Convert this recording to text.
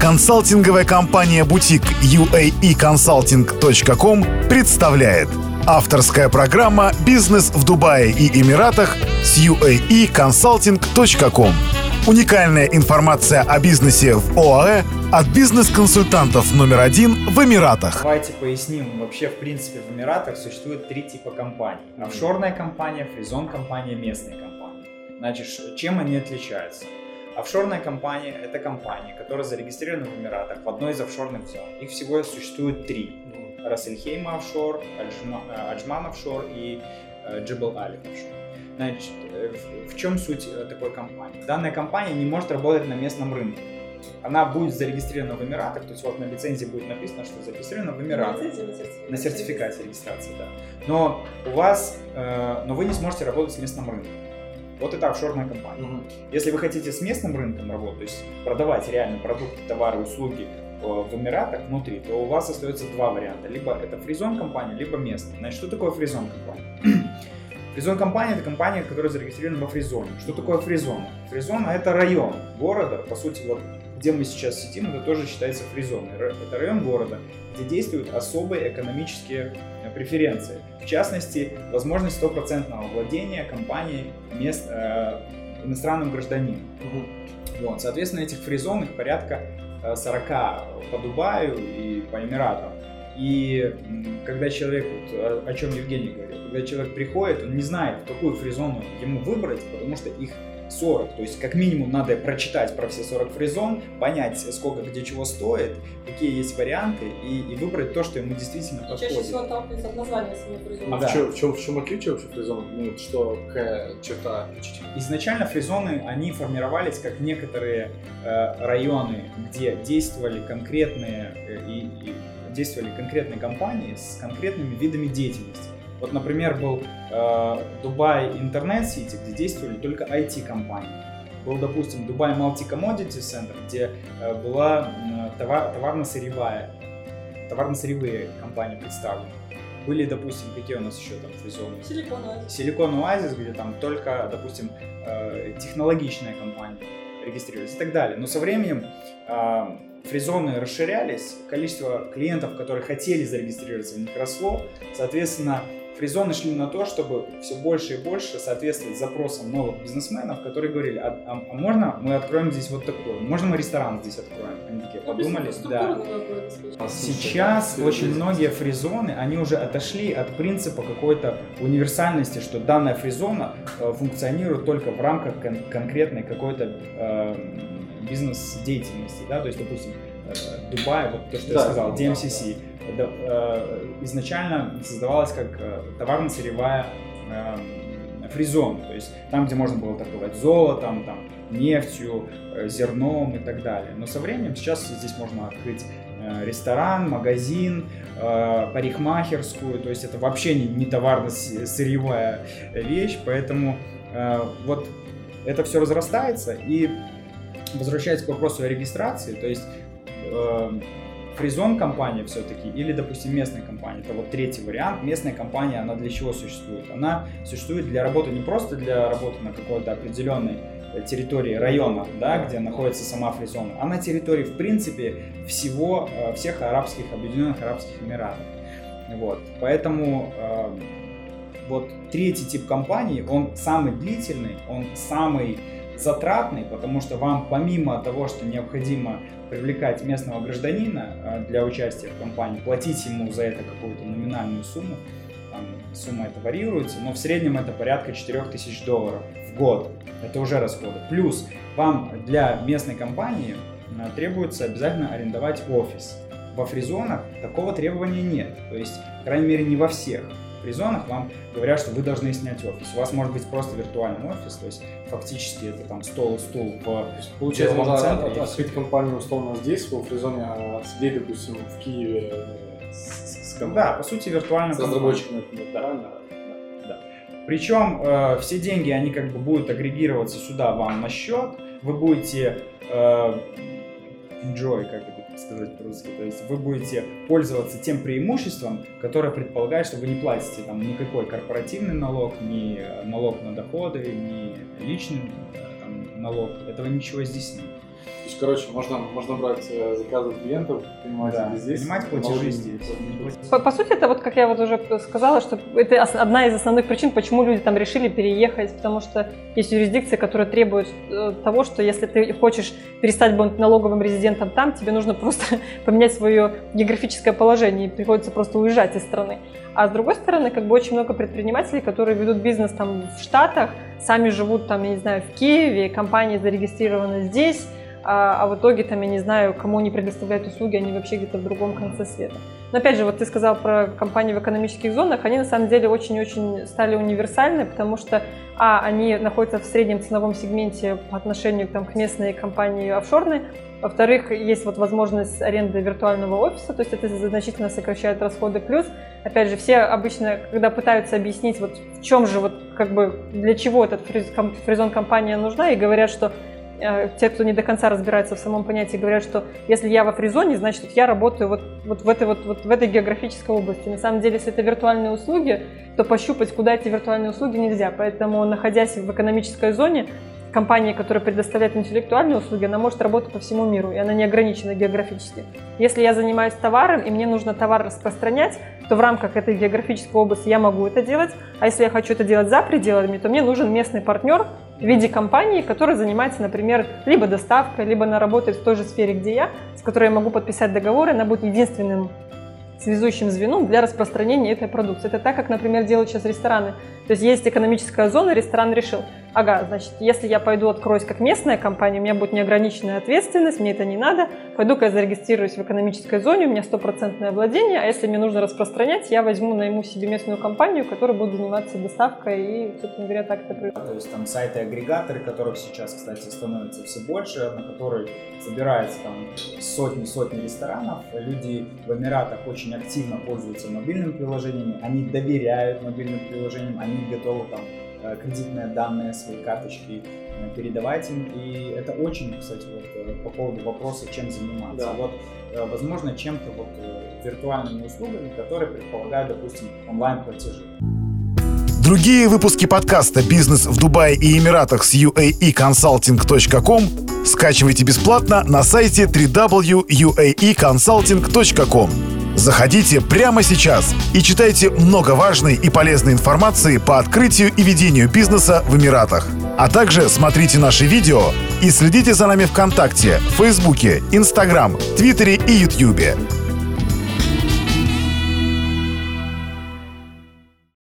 Консалтинговая компания «Бутик» uaeconsulting.com представляет Авторская программа «Бизнес в Дубае и Эмиратах» с uaeconsulting.com Уникальная информация о бизнесе в ОАЭ от бизнес-консультантов номер один в Эмиратах. Давайте поясним. Вообще, в принципе, в Эмиратах существует три типа компаний. Офшорная компания, фризон компания, местная компания. Значит, чем они отличаются? Офшорная компания – это компания, которая зарегистрирована в Эмиратах в одной из офшорных зон. Их всего существует три. Рассельхейма офшор, э, Аджман офшор и э, Джибл Али офшор. Значит, э, в чем суть такой компании? Данная компания не может работать на местном рынке. Она будет зарегистрирована в Эмиратах, то есть вот на лицензии будет написано, что зарегистрирована в Эмиратах. На сертификате регистрации, да. Но у вас, но вы не сможете работать с местным рынком. Вот это офшорная компания. Угу. Если вы хотите с местным рынком работать, то есть продавать реально продукты, товары, услуги э, в Эмиратах внутри, то у вас остается два варианта. Либо это фризон компания, либо местная. Значит, что такое фризон компания? Фризон компания это компания, которая зарегистрирована во фризоне. Что такое фризон? Фризон это район города, по сути, вот где мы сейчас сидим, это тоже считается фризоной. Это район города, где действуют особые экономические преференции. В частности, возможность стопроцентного владения компанией мест, э, иностранным гражданином. Угу. Вот, соответственно, этих фризон их порядка 40 э, по Дубаю и по Эмиратам. И когда человек, вот, о чем Евгений говорил, когда человек приходит, он не знает, какую фризону ему выбрать, потому что их 40. То есть как минимум надо прочитать про все 40 фризон, понять, сколько где чего стоит, какие есть варианты и, и выбрать то, что ему действительно подходит. Чаще всего отталкивается от названия самой фризона. А да. в, чем, в, чем, в чем отличие вообще фризонов? Ну, что, какая черта отличительная? Изначально фризоны, они формировались как некоторые э, районы, где действовали конкретные э, и, и действовали конкретные компании с конкретными видами деятельности. Вот, например, был э, Дубай Интернет Сити, где действовали только IT-компании. Был, допустим, Дубай Multi Commodity Center, где э, была э, товар, товарно-сырьевая, товарно-сырьевые компании представлены. Были, допустим, какие у нас еще там фризоны? Силикон Оазис. Силикон Оазис, где там только, допустим, э, технологичная компания регистрировались и так далее. Но со временем э, фризоны расширялись, количество клиентов, которые хотели зарегистрироваться в них росло, соответственно, фризоны шли на то, чтобы все больше и больше соответствовать запросам новых бизнесменов, которые говорили, а, а, а можно мы откроем здесь вот такое, можно мы ресторан здесь откроем? Они такие подумали, да. Сейчас очень многие фризоны, они уже отошли от принципа какой-то универсальности, что данная фризона э, функционирует только в рамках кон- конкретной какой-то э, бизнес-деятельности, да, то есть, допустим, э, Дубай, вот то, что да, я сказал, DMCC, Э, изначально создавалась как э, товарно-сырьевая эм, фризон, то есть там, где можно было торговать золотом, там, нефтью, зерном и так далее. Но со временем сейчас здесь можно открыть ресторан, магазин, парикмахерскую, то есть это вообще не, не товарно-сырьевая вещь, поэтому вот это все разрастается. И возвращаясь к вопросу о регистрации, то есть фризон компания все-таки или, допустим, местная компания. Это вот третий вариант. Местная компания, она для чего существует? Она существует для работы не просто для работы на какой-то определенной э, территории района, да, где находится сама фризона, а на территории, в принципе, всего, э, всех арабских, объединенных арабских эмиратов. Вот. Поэтому э, вот третий тип компании, он самый длительный, он самый затратный, потому что вам помимо того, что необходимо привлекать местного гражданина э, для участия в компании, платить ему за это какую-то номинальную сумму, там, сумма это варьируется, но в среднем это порядка 4000 долларов в год. Это уже расходы. Плюс вам для местной компании э, требуется обязательно арендовать офис. Во фризонах такого требования нет. То есть, по крайней мере, не во всех призонах вам говорят, что вы должны снять офис. У вас может быть просто виртуальный офис, то есть фактически это там стол стул в Получается, можно центре. открыть компанию условно здесь, в фризоне, а сидеть, допустим, в Киеве э, с, с Да, по сути, виртуально. С разработчиками, да. да. Причем э, все деньги, они как бы будут агрегироваться сюда вам на счет, вы будете э, enjoy, как это сказать по-русски. То есть вы будете пользоваться тем преимуществом, которое предполагает, что вы не платите там никакой корпоративный налог, ни налог на доходы, ни личный э, там, налог. Этого ничего здесь нет. То есть, короче, можно, можно брать э, заказы клиентов, принимать Да, здесь. принимать платежи здесь. По, по сути, это вот, как я вот уже сказала, что это одна из основных причин, почему люди там решили переехать, потому что есть юрисдикции, которые требуют э, того, что если ты хочешь перестать быть налоговым резидентом там, тебе нужно просто поменять свое географическое положение, и приходится просто уезжать из страны. А с другой стороны, как бы очень много предпринимателей, которые ведут бизнес там в Штатах, сами живут там, я не знаю, в Киеве, компании зарегистрированы здесь, а, а в итоге там, я не знаю, кому они предоставляют услуги, они вообще где-то в другом конце света. Но опять же, вот ты сказал про компании в экономических зонах, они на самом деле очень-очень стали универсальны, потому что, а, они находятся в среднем ценовом сегменте по отношению там, к местной компании офшорной, во-вторых, есть вот возможность аренды виртуального офиса, то есть это значительно сокращает расходы. Плюс, опять же, все обычно, когда пытаются объяснить, вот в чем же, вот как бы для чего эта фризон-компания нужна, и говорят, что те, кто не до конца разбирается в самом понятии, говорят, что если я во фризоне, значит, я работаю вот, вот, в, этой, вот, вот в этой географической области. На самом деле, если это виртуальные услуги, то пощупать, куда эти виртуальные услуги, нельзя. Поэтому, находясь в экономической зоне, компания, которая предоставляет интеллектуальные услуги, она может работать по всему миру, и она не ограничена географически. Если я занимаюсь товаром, и мне нужно товар распространять, то в рамках этой географической области я могу это делать, а если я хочу это делать за пределами, то мне нужен местный партнер в виде компании, которая занимается, например, либо доставкой, либо она работает в той же сфере, где я, с которой я могу подписать договор, и она будет единственным связующим звеном для распространения этой продукции. Это так, как, например, делают сейчас рестораны. То есть есть экономическая зона, ресторан решил, ага, значит, если я пойду откроюсь как местная компания, у меня будет неограниченная ответственность, мне это не надо, пойду-ка я зарегистрируюсь в экономической зоне, у меня стопроцентное владение, а если мне нужно распространять, я возьму, найму себе местную компанию, которая будет заниматься доставкой, и, собственно говоря, так это происходит. То есть там сайты-агрегаторы, которых сейчас, кстати, становится все больше, на которые собираются там сотни-сотни ресторанов. Люди в Эмиратах очень активно пользуются мобильными приложениями, они доверяют мобильным приложениям, они готовы там э, кредитные данные, свои карточки э, передавать им. И это очень, кстати, вот э, по поводу вопроса, чем заниматься. Да. Вот, возможно, чем-то вот виртуальными услугами, которые предполагают, допустим, онлайн-платежи. Другие выпуски подкаста «Бизнес в Дубае и Эмиратах» с uaeconsulting.com скачивайте бесплатно на сайте www.uaeconsulting.com. Заходите прямо сейчас и читайте много важной и полезной информации по открытию и ведению бизнеса в Эмиратах. А также смотрите наши видео и следите за нами ВКонтакте, Фейсбуке, Инстаграм, Твиттере и Ютьюбе.